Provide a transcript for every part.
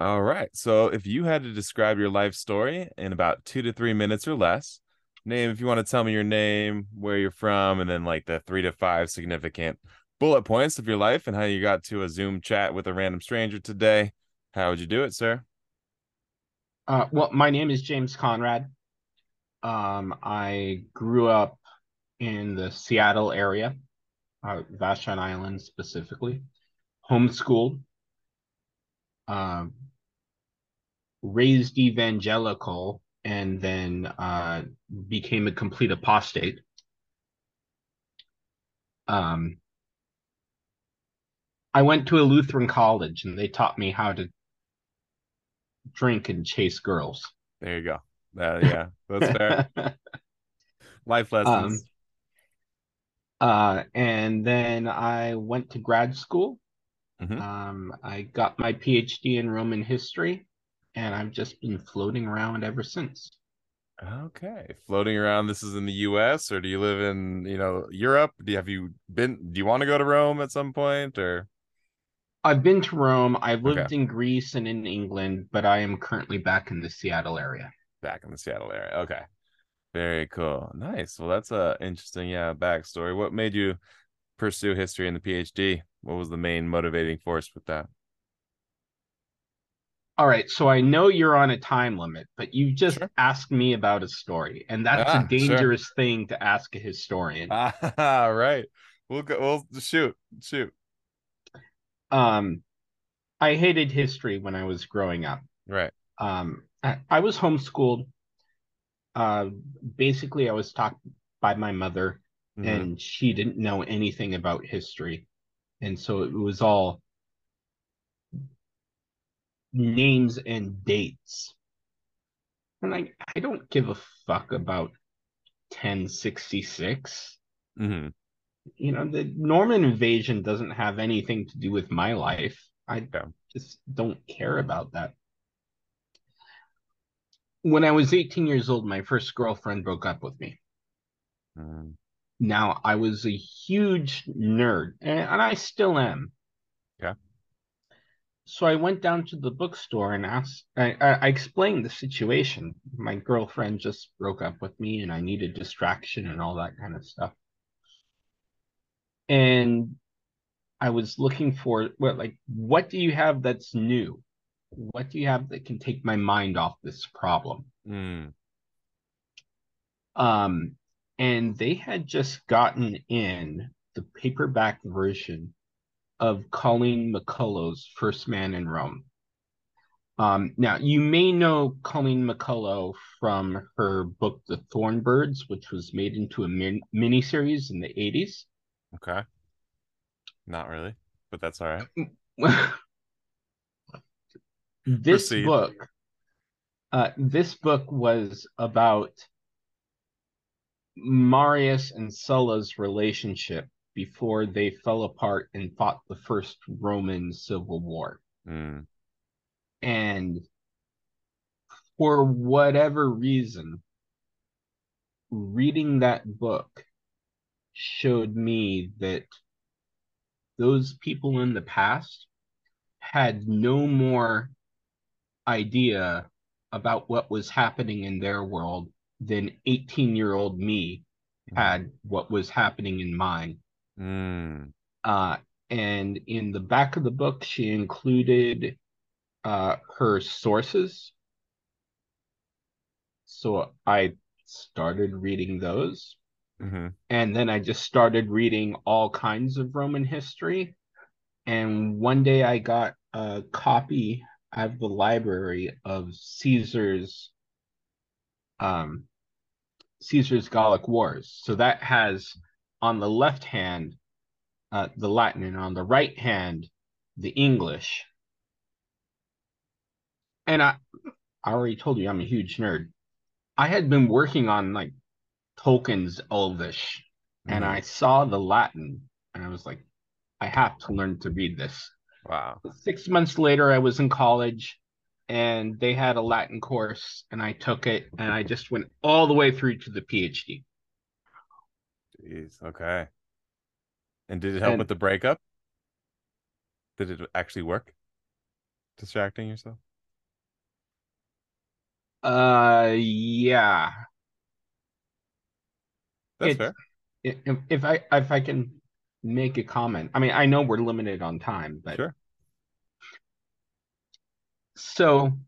All right. So if you had to describe your life story in about two to three minutes or less, name if you want to tell me your name, where you're from, and then like the three to five significant bullet points of your life and how you got to a Zoom chat with a random stranger today. How would you do it, sir? Uh, well, my name is James Conrad. Um, I grew up in the Seattle area, uh, Vashon Island specifically, homeschooled, uh, raised evangelical, and then uh, became a complete apostate. Um, I went to a Lutheran college and they taught me how to drink and chase girls. There you go. Uh, yeah, that's fair. Life lessons. Um, uh, and then I went to grad school. Mhm. Um, I got my PhD in Roman history, and I've just been floating around ever since. Okay, floating around. This is in the U.S. or do you live in you know Europe? Do you have you been? Do you want to go to Rome at some point or? I've been to Rome. I've lived Okay. in Greece and in England, but I am currently back in the Seattle area. back in the Seattle area. Okay. Very cool. Nice. Well, that's a interesting, yeah, backstory. What made you pursue history in the PhD? What was the main motivating force with that? All right, so I know you're on a time limit, but you just Sure. asked me about a story, and that's Ah, a sure. dangerous thing to ask a historian. Ah, right. We'll go. We'll shoot. Shoot. Um, I hated history when I was growing up. Right. Um, I, I was homeschooled. Uh, basically, I was taught by my mother, Mhm. and she didn't know anything about history, and so it was all names and dates. And I, I don't give a fuck about 1066. Mhm. You know, the Norman invasion doesn't have anything to do with my life. I just don't care about that. When I was 18 years old, my first girlfriend broke up with me. Mm. Now, I was a huge nerd, and I still am. So I went down to the bookstore and asked, I, I, explained the situation. My girlfriend just broke up with me, and I needed distraction and all that kind of stuff. And I was looking for what, like, what do you have that's new? What do you have that can take my mind off this problem? Mm. Um, and they had just gotten in the paperback version of Colleen McCullough's First Man in Rome. Um, now, you may know Colleen McCullough from her book The Thornbirds, which was made into a min- miniseries in the 80s. Okay. Not really, but that's all right. this Proceed. book uh, this book was about Marius and Sulla's relationship before they fell apart and fought the first Roman civil war. Mm. And for whatever reason, reading that book showed me that those people in the past had no more idea about what was happening in their world than 18 year old me had what was happening in mine. Mm. Uh, and in the back of the book, she included uh, her sources. So I started reading those. hmm And then I just started reading all kinds of Roman history. And one day I got a copy out of the library of Caesar's um, Caesar's Gallic Wars. So that has on the left hand uh, the Latin and on the right hand the English. And I, I already told you I'm a huge nerd. I had been working on like Tolkien's Elvish, and Mhm. I saw the Latin, and I was like, I have to learn to read this. Wow. Six months later, I was in college, and they had a Latin course, and I took it, and I just went all the way through to the PhD. Jeez. Okay. And did it help And- with the breakup? Did it actually work? Distracting yourself? Uh, yeah. That's It's fair. if, if I if I can make a comment. I mean, I know we're limited on time, but Sure. so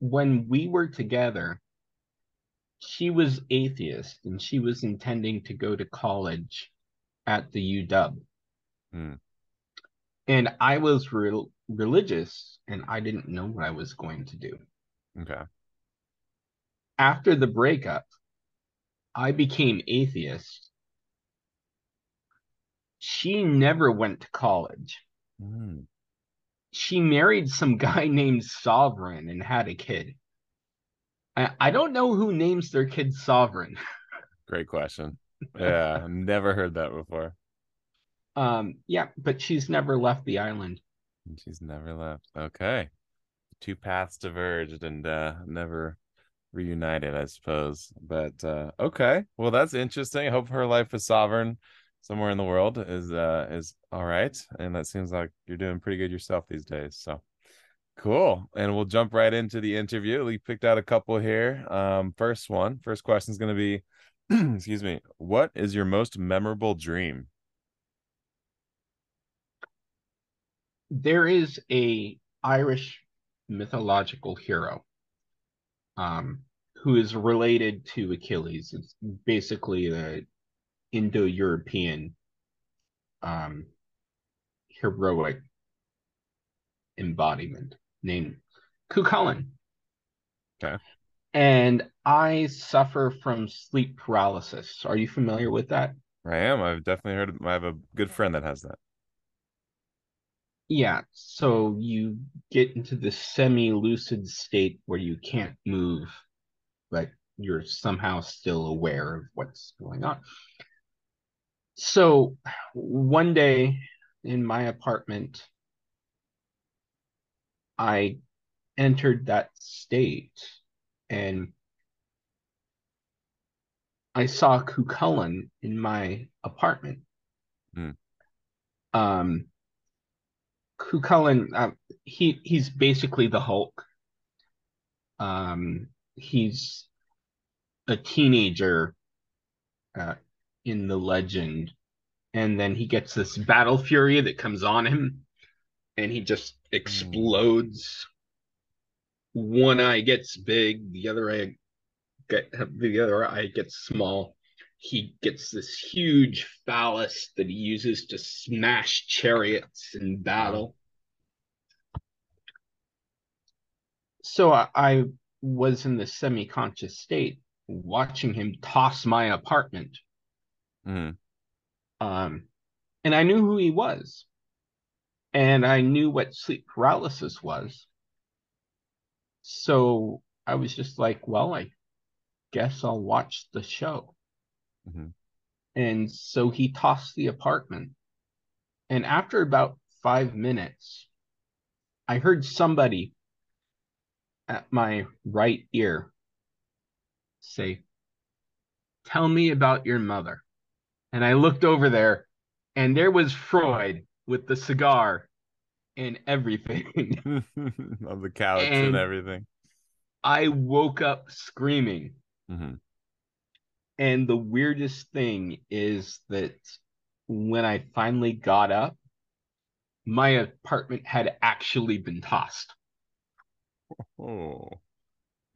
when we were together, she was atheist and she was intending to go to college at the UW. Hmm. And I was real religious and I didn't know what I was going to do. Okay. After the breakup, I became atheist. She never went to college. Hmm. She married some guy named Sovereign and had a kid. I, I don't know who names their kid Sovereign. Great question. Yeah, never heard that before. Um, yeah, but she's never left the island. She's never left. Okay. Two paths diverged and uh never reunited, I suppose. But uh okay. Well, that's interesting. I hope her life is sovereign somewhere in the world is uh is all right. And that seems like you're doing pretty good yourself these days. So cool. And we'll jump right into the interview. We picked out a couple here. Um, first one, first question is gonna be excuse me, what is your most memorable dream? There is a Irish mythological hero um, who is related to Achilles. It's basically the Indo-European um, heroic embodiment named Cuchulainn. Okay. And I suffer from sleep paralysis. Are you familiar with that? I am. I've definitely heard I have a good friend that has that. Yeah, so you get into this semi-lucid state where you can't move, but you're somehow still aware of what's going on. So one day in my apartment, I entered that state and I saw Cuchulainn in my apartment. Hmm. Um, Cuchulainn, uh, he he's basically the Hulk. Um, he's a teenager uh, in the legend, and then he gets this battle fury that comes on him, and he just explodes. One eye gets big, the other eye get the other eye gets small. He gets this huge phallus that he uses to smash chariots in battle. So I, I was in the semi-conscious state watching him toss my apartment. Mhm. Um, and I knew who he was. And I knew what sleep paralysis was. So I was just like, well, I guess I'll watch the show. Mhm. And so he tossed the apartment. And after about five minutes, I heard somebody at my right ear say, Tell me about your mother. And I looked over there, and there was Freud with the cigar and everything. on the couch and, And- everything. I woke up screaming. Mhm. And the weirdest thing is that when I finally got up, my apartment had actually been tossed. Oh,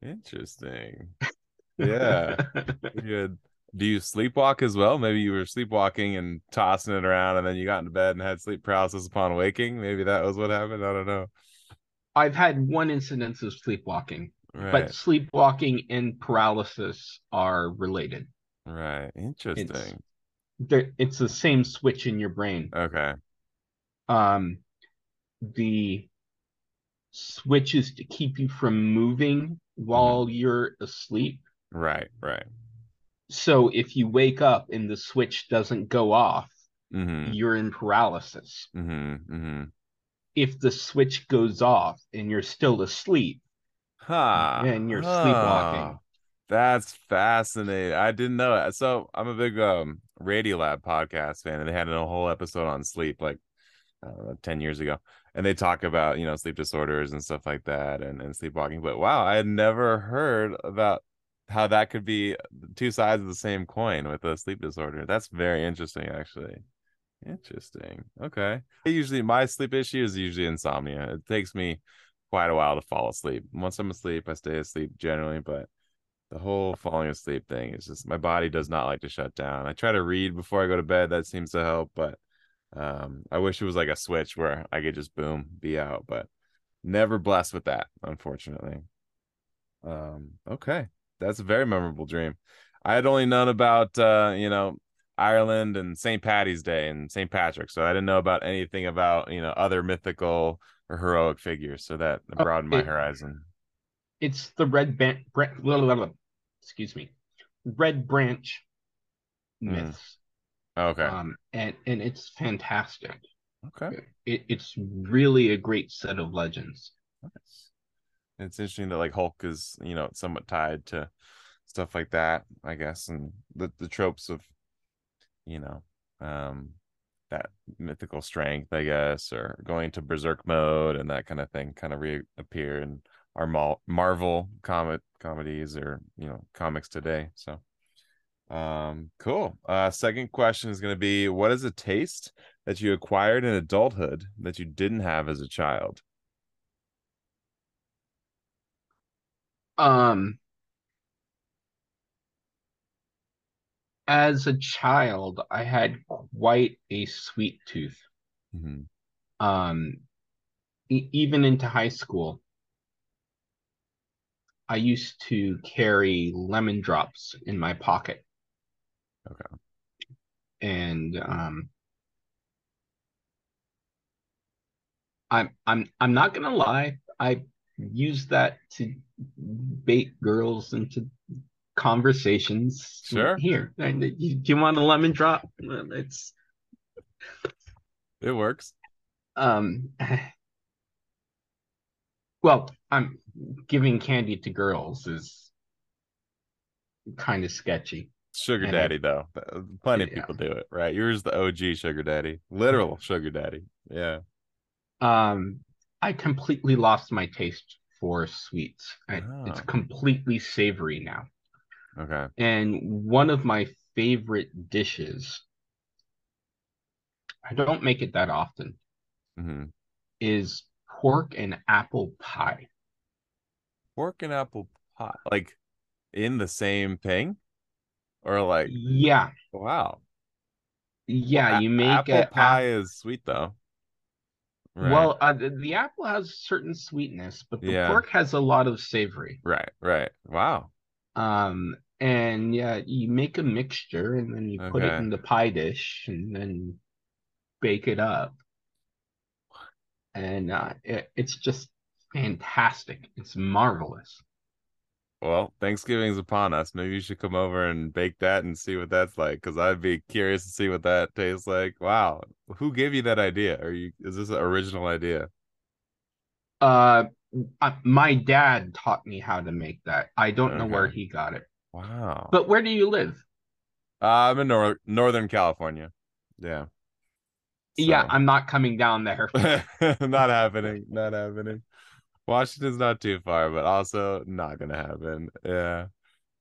interesting. Yeah. Good. Do you sleepwalk as well? Maybe you were sleepwalking and tossing it around, and then you got into bed and had sleep paralysis upon waking. Maybe that was what happened. I don't know. I've had one incidence of sleepwalking, Right. but sleepwalking and paralysis are related. Right. Interesting. They're, it's the same switch in your brain. Okay. Um, the switch is to keep you from moving while you're asleep. Right. Right. So if you wake up and the switch doesn't go off, Mm-hmm. you're in paralysis. Mm-hmm. Mm-hmm. If the switch goes off and you're still asleep, Ha. then you're Ah, sleepwalking. That's fascinating. I didn't know that. So I'm a big um Radiolab podcast fan, and they had a whole episode on sleep. Like know, 10 years ago and they talk about you know sleep disorders and stuff like that and, and sleepwalking but wow i had never heard about how that could be two sides of the same coin with a sleep disorder. That's very interesting actually. Interesting. Okay. Usually my sleep issue is usually insomnia. It takes me quite a while to fall asleep. Once i'm asleep i stay asleep generally but the whole falling asleep thing is just my body does not like to shut down. I try to read before i go to bed. That seems to help but um, I wish it was like a switch where I could just boom, be out, but never blessed with that, unfortunately. Um, okay. That's a very memorable dream. I had only known about uh, you know, Ireland and St. Patty's Day and St. Patrick, so I didn't know about anything about, you know, other mythical or heroic figures, so that oh, broadened my horizon. It's the red band excuse me. Red branch hmm. myths. Okay. Um, and and it's fantastic. Okay. It, it's really a great set of legends. Nice. It's interesting that like Hulk is, you know, somewhat tied to stuff like that, I guess, and the the tropes of, you know, um, that mythical strength, I guess, or going to berserk mode and that kind of thing, kind of reappear in our Marvel comic comedies or you know comics today. So um, cool. Uh, second question is going to be what is a taste that you acquired in adulthood that you didn't have as a child? Um, as a child, I had quite a sweet tooth. Mm-hmm. Um, e- even into high school, I used to carry lemon drops in my pocket. Okay. And um I'm I'm I'm not gonna lie, I use that to bait girls into conversations. Sure. Here, do you want a lemon drop? It's it works. Um. Well, I'm giving candy to girls is kind of sketchy sugar and daddy though plenty yeah. of people do it right yours the og sugar daddy literal sugar daddy yeah um i completely lost my taste for sweets. I, oh. it's completely savory now. Okay. And one of my favorite dishes i don't make it that often mm-hmm. is pork and apple pie. Pork and apple pie like in the same thing? Or like yeah. wow. Yeah you make apple a, pie is sweet though right? well uh, the, the, apple has certain sweetness but the yeah. pork has a lot of savory right right wow um and yeah you make a mixture and then you okay. put it in the pie dish and then bake it up and uh, it, it's just fantastic it's marvelous well, Thanksgiving's upon us. Maybe you should come over and bake that and see what that's like. Because I'd be curious to see what that tastes like. Wow, who gave you that idea? Are you? Is this an original idea? Uh, my dad taught me how to make that. I don't okay. know where he got it. Wow. But where do you live? Uh, I'm in nor- Northern California. Yeah. So. Yeah, I'm not coming down there. not happening. Not happening. Washington's not too far, but also not gonna happen. Yeah.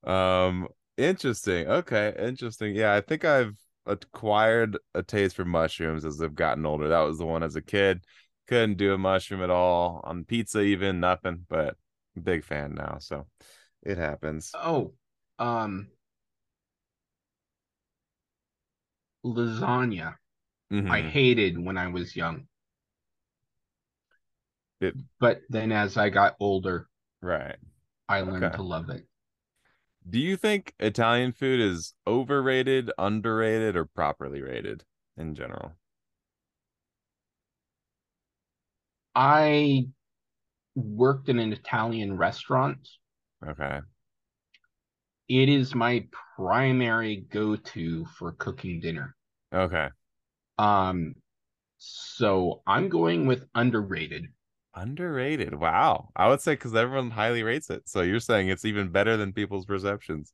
Um interesting. Okay, interesting. Yeah, I think I've acquired a taste for mushrooms as I've gotten older. That was the one as a kid. Couldn't do a mushroom at all on pizza, even nothing, but big fan now. So it happens. Oh, um, lasagna. Mm-hmm. I hated when I was young. It, but then as I got older, right, I learned okay. to love it. Do you think Italian food is overrated, underrated, or properly rated in general? I worked in an Italian restaurant. Okay. It is my primary go-to for cooking dinner. Okay. Um so I'm going with underrated. Underrated. Wow. I would say because everyone highly rates it. So you're saying it's even better than people's perceptions.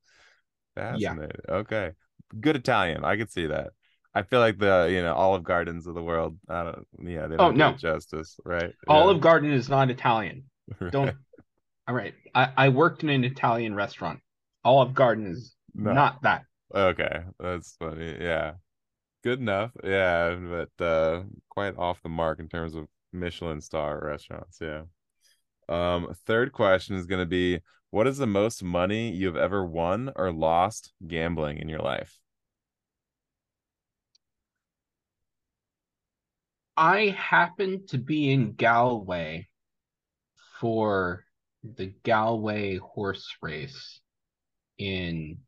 Fascinating. Yeah. Okay. Good Italian. I could see that. I feel like the you know Olive Gardens of the world. I don't. Yeah, they Oh, don't do no. justice, right? Olive Garden is not Italian. Yeah. Don't. All right. I, I worked in an Italian restaurant. Olive Garden is No. not that. Okay, that's funny. Yeah, good enough. Yeah, but uh, quite off the mark in terms of Michelin star restaurants. Yeah. Um, third question is going to be, what is the most money you've ever won or lost gambling in your life? I happened to be in Galway for the Galway horse race in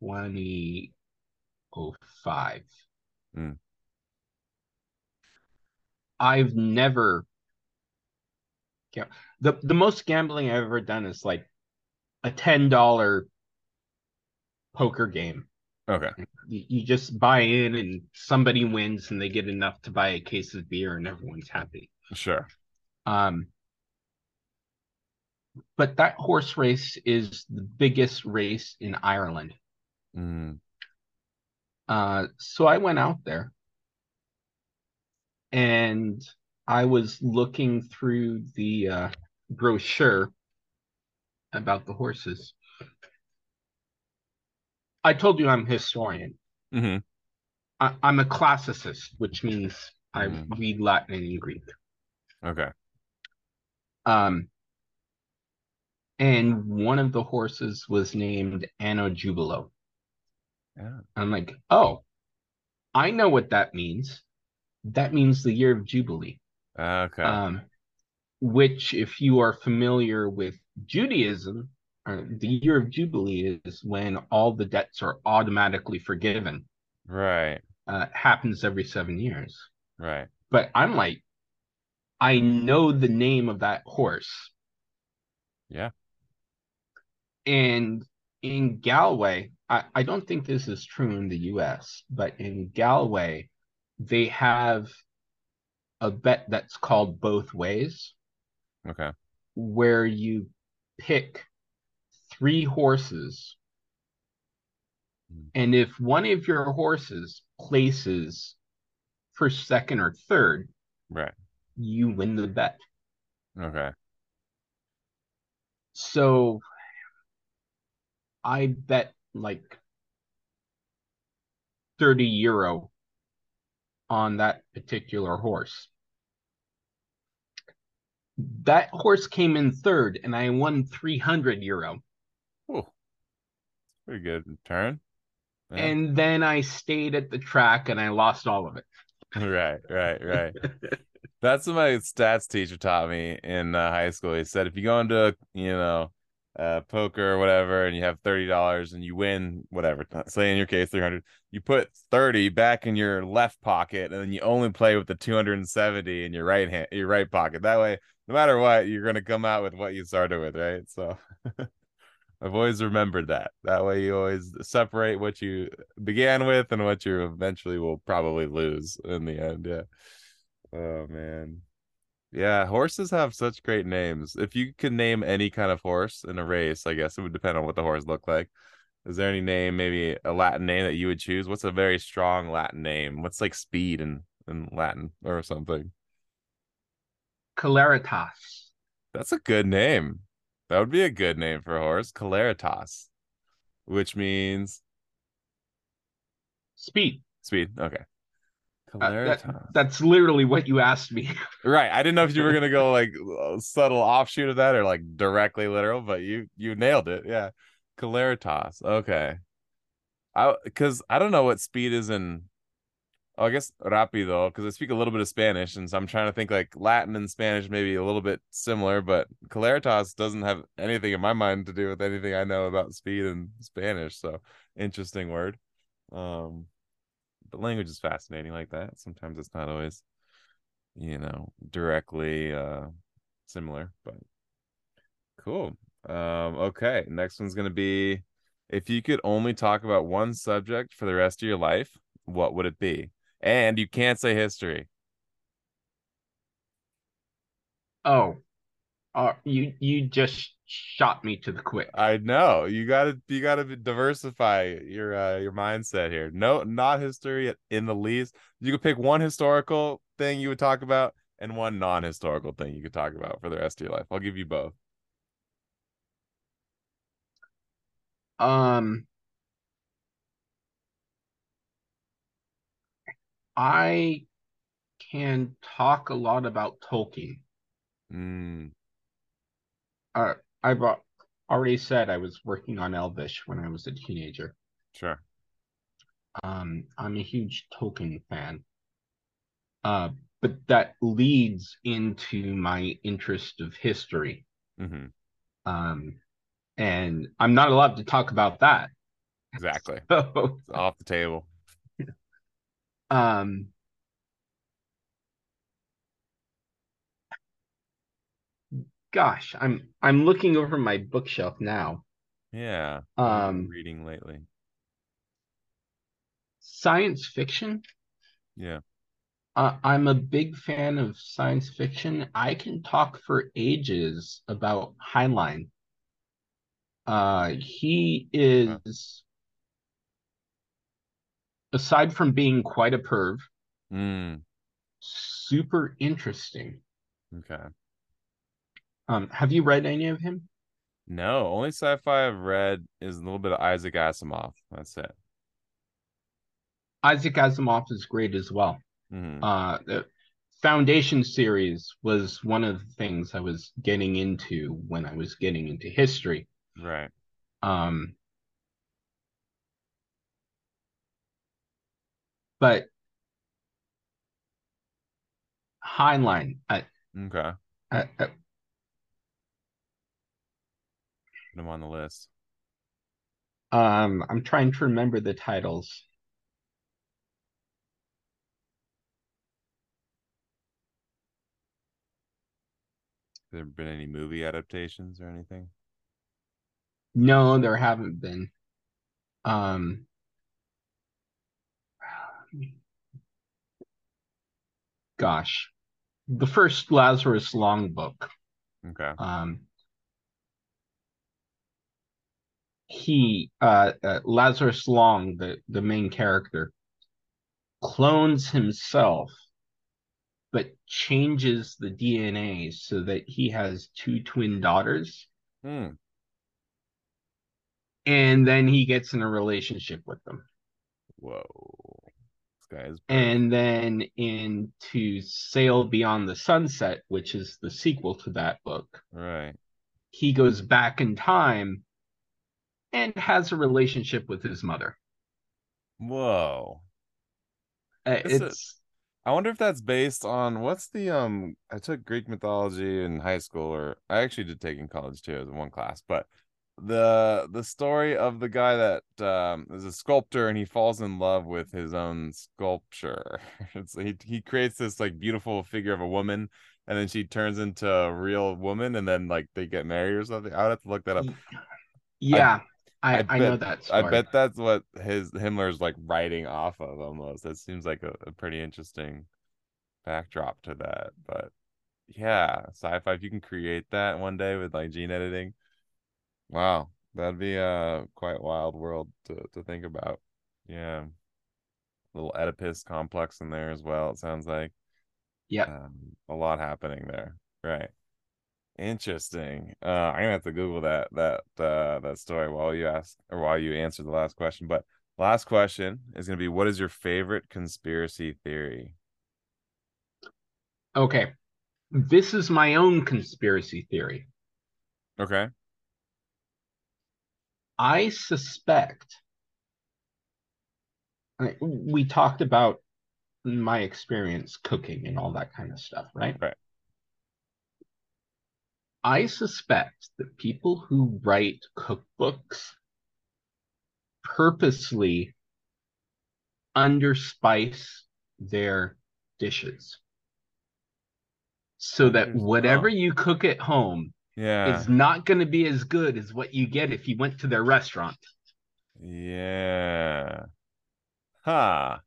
2005. Mm. I've never yeah, the the most gambling I've ever done is like a $10 poker game. Okay, You, you just buy in and somebody wins and they get enough to buy a case of beer and everyone's happy. sure. Um, but that horse race is the biggest race in Ireland. Mm, Uh, so I went out there and I was looking through the uh, brochure about the horses. I told you I'm a historian. hmm I, I'm a classicist, which means I Mhm. read Latin and Greek. Okay. Um, and one of the horses was named Anno Jubilo. Yeah. I'm like, oh, I know what that means. That means the year of Jubilee. Okay. Um, which, if you are familiar with Judaism, uh, the year of Jubilee is when all the debts are automatically forgiven. right. Uh, happens every seven years. Right. But I'm like, I know the name of that horse. Yeah. And in Galway, I, I don't think this is true in the US, but in Galway, they have a bet that's called both ways, Okay. where you pick three horses. Hmm. And if one of your horses places first, second, or third, Right. you win the bet. Okay. So I bet like 30 euro on that particular horse. That horse came in third and I won 300 euro. Ooh. Pretty good return. Yeah. And then I stayed at the track and I lost all of it. right. Right. Right. That's what my stats teacher taught me in uh, high school. He said if you go into you know uh, poker or whatever, and you have thirty dollars and you win whatever, say in your case three hundred, you put thirty back in your left pocket, and then you only play with the two hundred and seventy in your right hand, your right pocket. That way, no matter what, you're gonna come out with what you started with, right? So. I've always remembered that. That way, you always separate what you began with and what you eventually will probably lose in the end. Yeah. Oh man. Yeah, horses have such great names. If you could name any kind of horse in a race, I guess it would depend on what the horse looked like. Is there any name, maybe a Latin name that you would choose? What's a very strong Latin name? What's like speed in, in Latin or something? Celeritas. That's a good name. That would be a good name for a horse. Celeritas, which means Speed. speed. Okay. Uh, that- that's literally what you asked me. Right. I didn't know if you were gonna go like a subtle offshoot of that or like directly literal, but you you nailed it. Yeah. Celeritas. Okay. I because I don't know what speed is in oh, I guess rapido, because I speak a little bit of Spanish, and so I'm trying to think like Latin and Spanish maybe a little bit similar, but Celeritas doesn't have anything in my mind to do with anything I know about speed and Spanish. So interesting word. Um the language is fascinating like that. Sometimes it's not always you know directly uh similar but cool. Um okay next one's gonna be if you could only talk about one subject for the rest of your life what would it be? And you can't say history. Oh, Uh, you you just shot me to the quick. I know you gotta you gotta diversify your uh, your mindset here. No, not history in the least. You could pick one historical thing you would talk about and one non-historical thing you could talk about for the rest of your life. I'll give you both. Um, I can talk a lot about Tolkien. Mm, Uh, I've already said I was working on Elvish when I was a teenager. sure. Um, I'm a huge Tolkien fan. Uh, but that leads into my interest of history. hmm Um, and I'm not allowed to talk about that. Exactly. So, It's off the table. um, gosh, I'm I'm looking over my bookshelf now. Yeah. Um, reading lately. science fiction. Yeah. Uh, I'm a big fan of science fiction. I can talk for ages about Heinlein. Uh, he is, aside from being quite a perv, Mm, super interesting. okay. Um, have you read any of him? No, only sci-fi I've read is a little bit of Isaac Asimov. That's it. Isaac Asimov is great as well. hmm Uh, the Foundation series was one of the things I was getting into when I was getting into history. Right. Um, but Heinlein, I, Okay. I, I, Put him on the list. um, I'm trying to remember the titles. There been any movie adaptations or anything? No, there haven't been. Um, gosh, the first Lazarus Long book. Okay. Um, he, uh, uh, Lazarus Long, the the main character, clones himself, but changes the DNA so that he has two twin daughters, Hmm. and then he gets in a relationship with them. Whoa. This guy is And then into Sail Beyond the Sunset, which is the sequel to that book, right. he goes back in time and has a relationship with his mother. Whoa. Uh, It's I wonder if that's based on what's the um I took Greek mythology in high school or I actually did take in college too as one class, but the the story of the guy that um is a sculptor and he falls in love with his own sculpture. It's he he creates this like beautiful figure of a woman and then she turns into a real woman and then like they get married or something. I would have to look that up. yeah, I, I I, know bet- that I bet that's what his Heinlein's like writing off of almost. That seems like a, a pretty interesting backdrop to that. But yeah, sci-fi. If you can create that one day with like gene editing, wow, that'd be a quite wild world to to think about. Yeah, little Oedipus complex in there as well. It sounds like Yeah. um, a lot happening there. Right. Interesting. Uh, I'm gonna have to Google that that uh that story while you ask or while you answer the last question. But last question is gonna be what is your favorite conspiracy theory? Okay. This is my own conspiracy theory. Okay. I suspect I- we talked about my experience cooking and all that kind of stuff, right? Right. I suspect that people who write cookbooks purposely underspice their dishes so that hmm. whatever oh. you cook at home Yeah. is not going to be as good as what you get if you went to their restaurant. Yeah. Huh.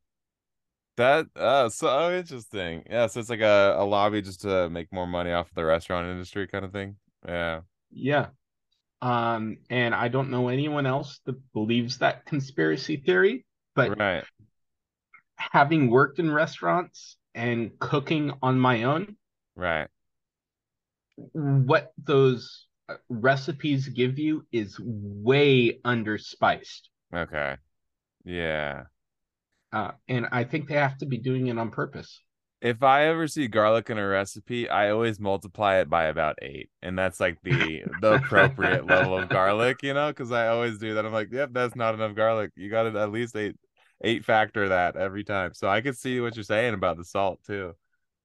That uh so interesting. Yeah, so it's like a, a lobby just to make more money off of the restaurant industry kind of thing. Yeah. Yeah. Um, and I don't know anyone else that believes that conspiracy theory, but Right. having worked in restaurants and cooking on my own, Right. what those uh, recipes give you is way underspiced. Okay. Yeah. Uh, and I think they have to be doing it on purpose. If I ever see garlic in a recipe, I always multiply it by about eight. And that's like the the appropriate level of garlic, you know, because I always do that. I'm like, yep, that's not enough garlic. You got to at least eight eight factor that every time. So I could see what you're saying about the salt too.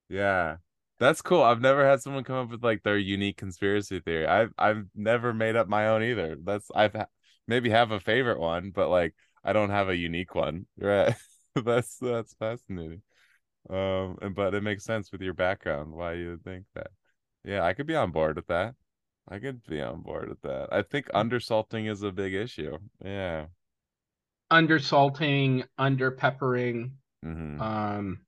Yeah. That's cool. I've never had someone come up with like their unique conspiracy theory. I've I've never made up my own either. That's I've maybe have a favorite one, but like I don't have a unique one. Right. that's that's fascinating. Um and but it makes sense with your background why you think that. Yeah, I could be on board with that. I could be on board with that. I think undersalting is a big issue. Yeah. Undersalting, underpeppering, hmm um,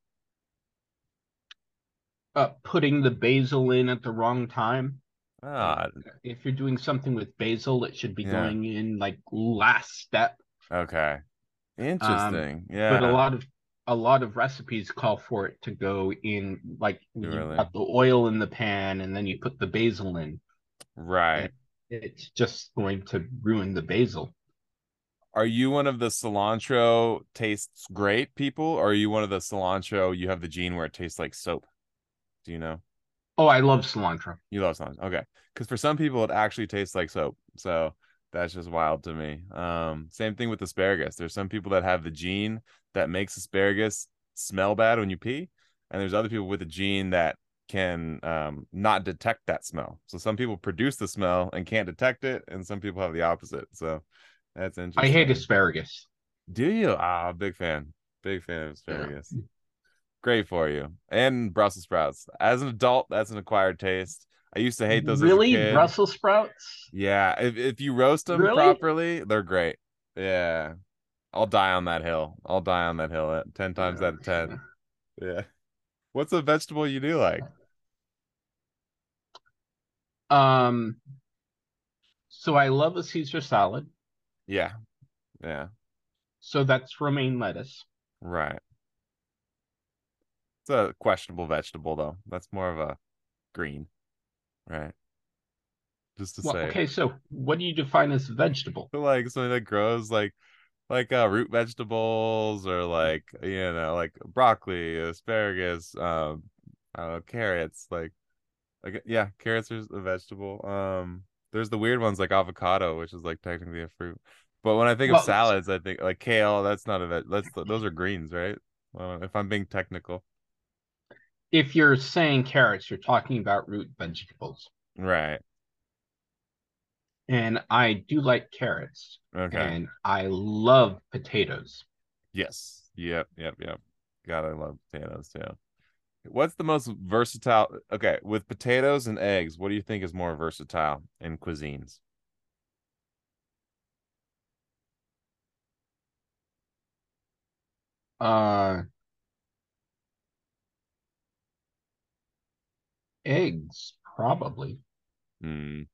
uh, putting the basil in at the wrong time. Ah, If you're doing something with basil, it should be Yeah. going in like last step. okay. Um, Interesting. yeah. But a lot of a lot of recipes call for it to go in like you Really? got the oil in the pan and then you put the basil in. right. It's just going to ruin the basil. Are you one of the cilantro tastes great people, or are you one of the cilantro you have the gene where it tastes like soap? Do you know? Oh, I love cilantro. You love cilantro. Okay. Because for some people it actually tastes like soap. So that's just wild to me. Um, same thing with asparagus. There's some people that have the gene that makes asparagus smell bad when you pee, and there's other people with a gene that can um not detect that smell. So some people produce the smell and can't detect it, and some people have the opposite. So that's interesting. I hate asparagus. Do you? Ah, big fan. Big fan of asparagus. Great for you. And Brussels sprouts. As an adult, that's an acquired taste. I used to hate those really, as a kid. Brussels sprouts? Yeah, if if you roast them Really? properly, they're great. Yeah. I'll die on that hill. I'll die on that hill at 10 times out of 10. Yeah. What's a vegetable you do like? Um, so I love a Caesar salad. Yeah. Yeah. So that's romaine lettuce. Right. It's a questionable vegetable though. That's more of a green. Right. Just to Well, say. okay, so what do you define as vegetable? Like something that grows like like uh root vegetables or like you know like broccoli asparagus um i don't know carrots like like yeah carrots are a vegetable um there's the weird ones like avocado which is like technically a fruit but when i think Well, of salads i think like kale that's not a veg that's those are greens right well, if i'm being technical If you're saying carrots, you're talking about root vegetables. right And I do like carrots. okay And I love potatoes. Yes. Yep. Yep. Yep. God, I love potatoes too. What's the most versatile? Okay, with potatoes and eggs, what do you think is more versatile in cuisines? Uh eggs, probably. Hmm.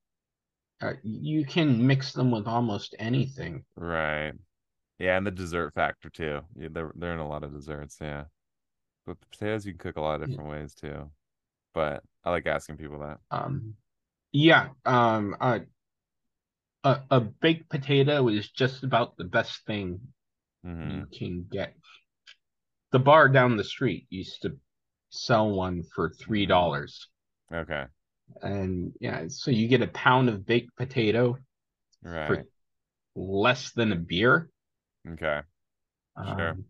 Uh, you can mix them with almost anything. Right. Yeah, and the dessert factor too. Yeah, they're they're in a lot of desserts. Yeah, but potatoes you can cook a lot of different ways too. But I like asking people that. Um, yeah. Um, uh, a a baked potato is just about the best thing hmm you can get. The bar down the street used to sell one for three dollars, Okay. and yeah, so you get a pound of baked potato Right. for less than a beer. Okay. Sure. Um,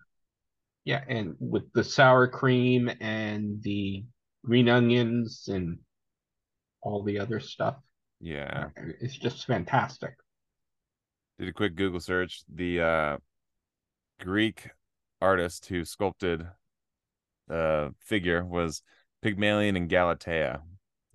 yeah, and with the sour cream and the green onions and all the other stuff, Yeah. it's just fantastic. did a quick Google search. The uh, Greek artist who sculpted the figure was Pygmalion and Galatea.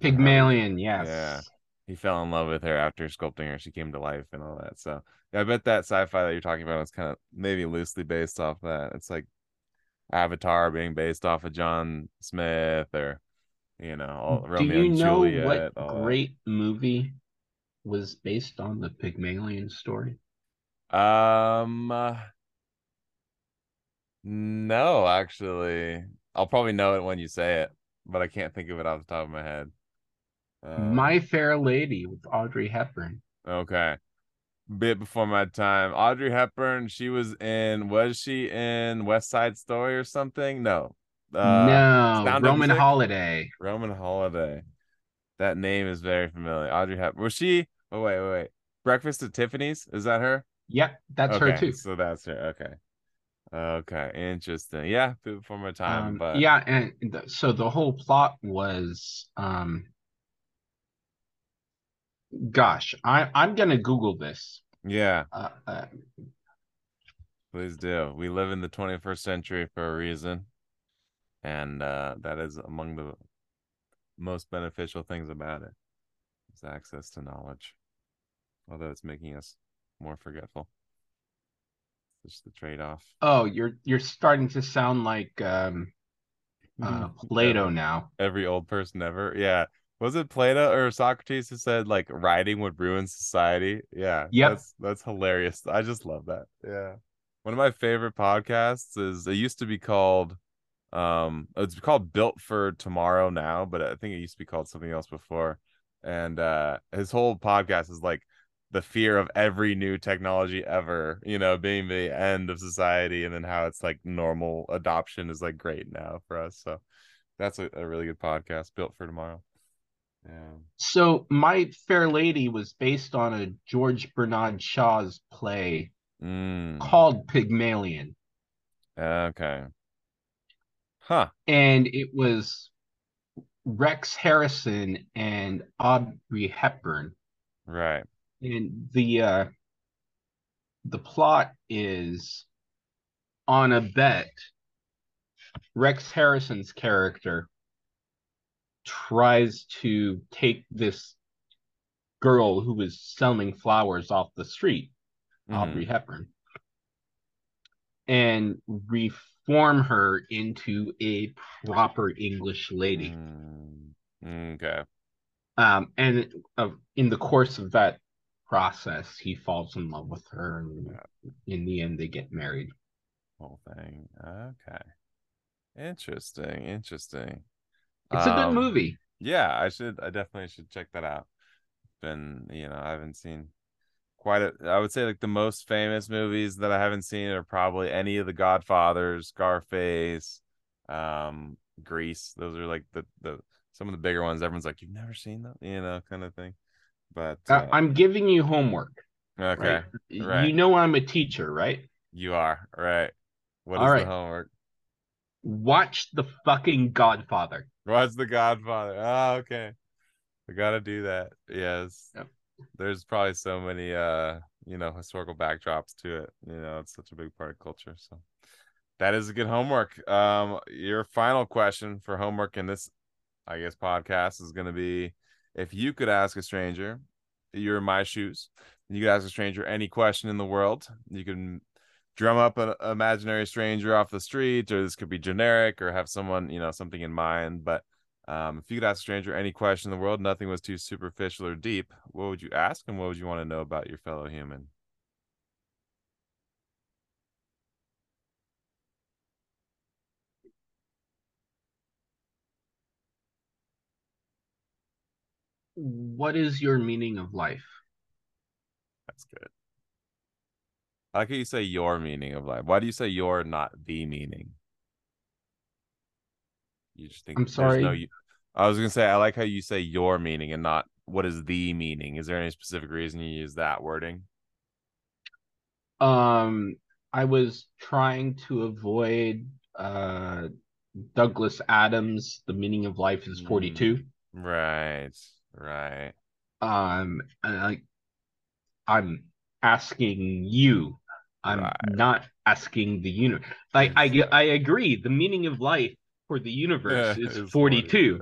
Pygmalion, yes. Yeah. He fell in love with her after sculpting her. She came to life and all that. So yeah, I bet that sci-fi that you're talking about is kind of maybe loosely based off that. It's like Avatar being based off of John Smith or you know, all, Do Romeo you and know Juliet. what all great movie was based on the Pygmalion story? Um, uh, no, actually, I'll probably know it when you say it, but I can't think of it off the top of my head. Um, My Fair Lady with Audrey Hepburn. okay, bit before my time. Audrey Hepburn, she was in. Was she in West Side Story or something? No. Uh, no, Roman? Holiday. Roman Holiday. That name is very familiar. Audrey Hepburn. Was she? Oh wait, wait, wait. Breakfast at Tiffany's. Is that her? Yep, that's her too. So that's her. Okay. Okay. Interesting. Yeah, bit before my time, Um, but yeah, and the, so the whole plot was, um, gosh, I I'm gonna Google this. yeah. Uh, uh, Please do. We live in the 21st century for a reason, and uh, that is among the most beneficial things about it is access to knowledge. Although it's making us more forgetful. It's just the trade-off. oh, you're you're starting to sound like um, uh, Plato now. Every old person ever. Yeah. Was it Plato or Socrates who said like writing would ruin society? Yeah. Yep. That's that's hilarious. I just love that. Yeah. One of my favorite podcasts is it used to be called um it's called Built for Tomorrow now, but I think it used to be called something else before. And uh his whole podcast is like the fear of every new technology ever, you know, being the end of society and then how it's like normal adoption is like great now for us. So that's a, a really good podcast built for tomorrow. Yeah. So My Fair Lady was based on a George Bernard Shaw's play Mm, called Pygmalion, okay. Huh. and it was Rex Harrison and Audrey Hepburn. Right. And the uh the plot is on a bet, Rex Harrison's character tries to take this girl who was selling flowers off the street, Audrey Mhm. Hepburn, and reform her into a proper English lady. Mm, okay. Um, and uh, in the course of that process, he falls in love with her, and in the end, they get married. Whole thing. Okay. Interesting. Interesting. It's a good Um, movie. Yeah, I should. I definitely should check that out. Been, you know, I haven't seen quite a. I would say like the most famous movies that I haven't seen are probably any of the Godfathers, Scarface, um, Grease. Those are like the the some of the bigger ones. Everyone's like, you've never seen them, you know, kind of thing. But Uh, uh, I'm giving you homework. okay, Right? right. You know I'm a teacher, right? you are right. What is All the right. homework? Watch the fucking Godfather. What's the Godfather? Oh, okay. I gotta do that. Yes. Yep. There's probably so many uh, you know, historical backdrops to it. You know, it's such a big part of culture. So that is a good homework. Um, your final question for homework in this, I guess, podcast is gonna be if you could ask a stranger, you're in my shoes, you could ask a stranger any question in the world. You can drum up an imaginary stranger off the street, or this could be generic, or have someone, you know, something in mind. But um, if you could ask a stranger any question in the world, nothing was too superficial or deep, what would you ask, and what would you want to know about your fellow human? What is your meaning of life? That's good. How you say your meaning of life. Why do you say your, not the meaning? You just think I'm there's no. sorry? you- I was gonna say I like how you say your meaning and not what is the meaning. Is there any specific reason you use that wording? Um, I was trying to avoid uh Douglas Adams. The meaning of life is 42. Right, right. Um, I, I'm asking you. I'm Right. not asking the universe. I, I I agree. The meaning of life for the universe Yeah, is it's 42,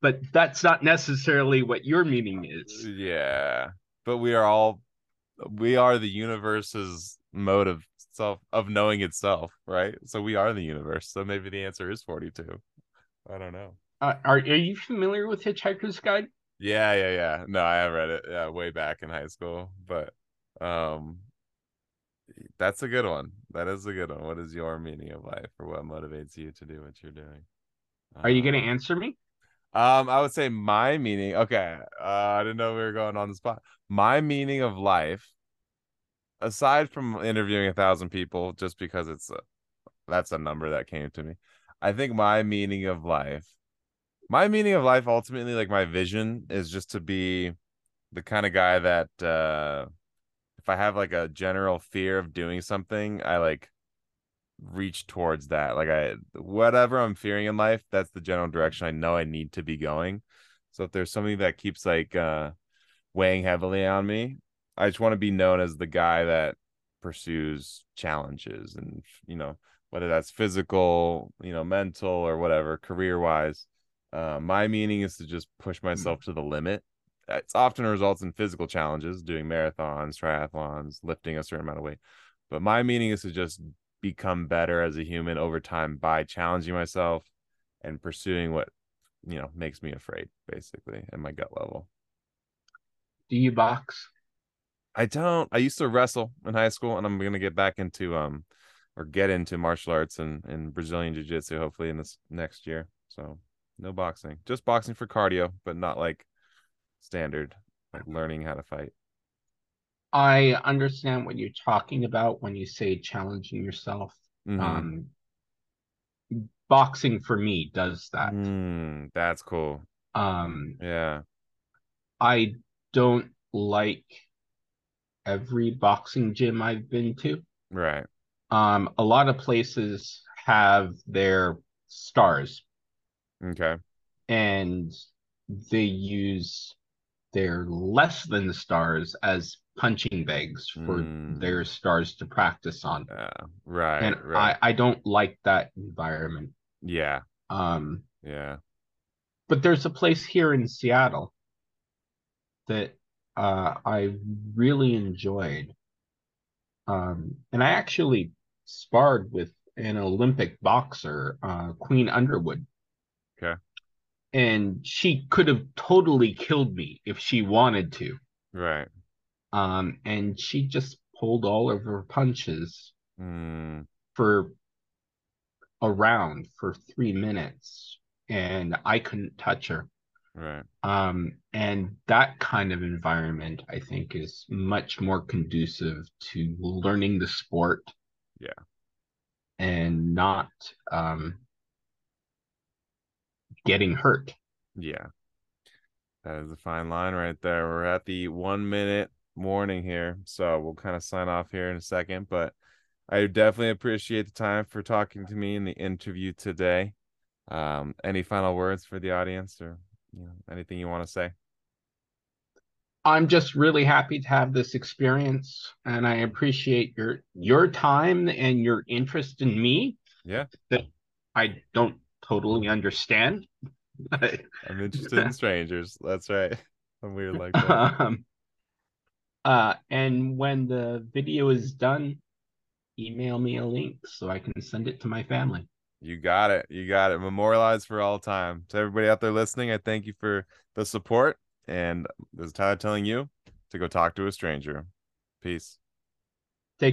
but that's not necessarily what your meaning is. Yeah, but we are all we are the universe's mode of itself of knowing itself, right? So we are the universe. So maybe the answer is 42. I don't know. Uh, are are you familiar with Hitchhiker's Guide? Yeah, yeah, yeah. No, I read it. Yeah, way back in high school, but um that's a good one. That is a good one. What is your meaning of life or what motivates you to do what you're doing? Are you going to Um, answer me? Um, I would say my meaning. Okay, uh, I didn't know we were going on the spot. My meaning of life, aside from interviewing a thousand people, just because it's a, that's a number that came to me. I think my meaning of life, my meaning of life, ultimately, like my vision, is just to be the kind of guy that, uh, if I have like a general fear of doing something, I like reach towards that. Like I whatever I'm fearing in life, that's the general direction I know I need to be going. So if there's something that keeps like uh weighing heavily on me, I just want to be known as the guy that pursues challenges and you know, whether that's physical, you know, mental or whatever, career wise. Uh, my meaning is to just push myself to the limit. It's often results in physical challenges, doing marathons, triathlons, lifting a certain amount of weight. But my meaning is to just become better as a human over time by challenging myself and pursuing what you know makes me afraid basically at my gut level Do you box? i don't i used to wrestle in high school and i'm gonna get back into um or get into martial arts and, and brazilian jiu-jitsu hopefully in this next year so no boxing just boxing for cardio but not like standard like learning how to fight I understand what you're talking about when you say challenging yourself. Mhm. Um, boxing for me does that. Mm, that's cool Um, yeah I don't like every boxing gym I've been to. right Um, a lot of places have their stars okay and they use their less than stars as punching bags for Mm. their stars to practice on. yeah right and right I, I don't like that environment. yeah Um, yeah but there's a place here in Seattle that uh, I really enjoyed. Um, and I actually sparred with an Olympic boxer, uh, Queen Underwood. And she could have totally killed me if she wanted to. right Um, and she just pulled all of her punches Mm, for around for three minutes, and I couldn't touch her. right. Um, and that kind of environment, I think, is much more conducive to learning the sport. Yeah. And not um, getting hurt. Yeah. That is a fine line right there. We're at the one minute warning here. So we'll kind of sign off here in a second. But I definitely appreciate the time for talking to me in the interview today. Um, any final words for the audience or you know, anything you want to say? I'm just really happy to have this experience, and I appreciate your your time and your interest in me. Yeah. That I don't totally understand. I'm interested in strangers. That's right. I'm weird like that. um, uh, and when the video is done, email me a link so I can send it to my family. You got it. You got it. Memorialized for all time. To everybody out there listening, I thank you for the support. And this is Tyler telling you to go talk to a stranger. Peace.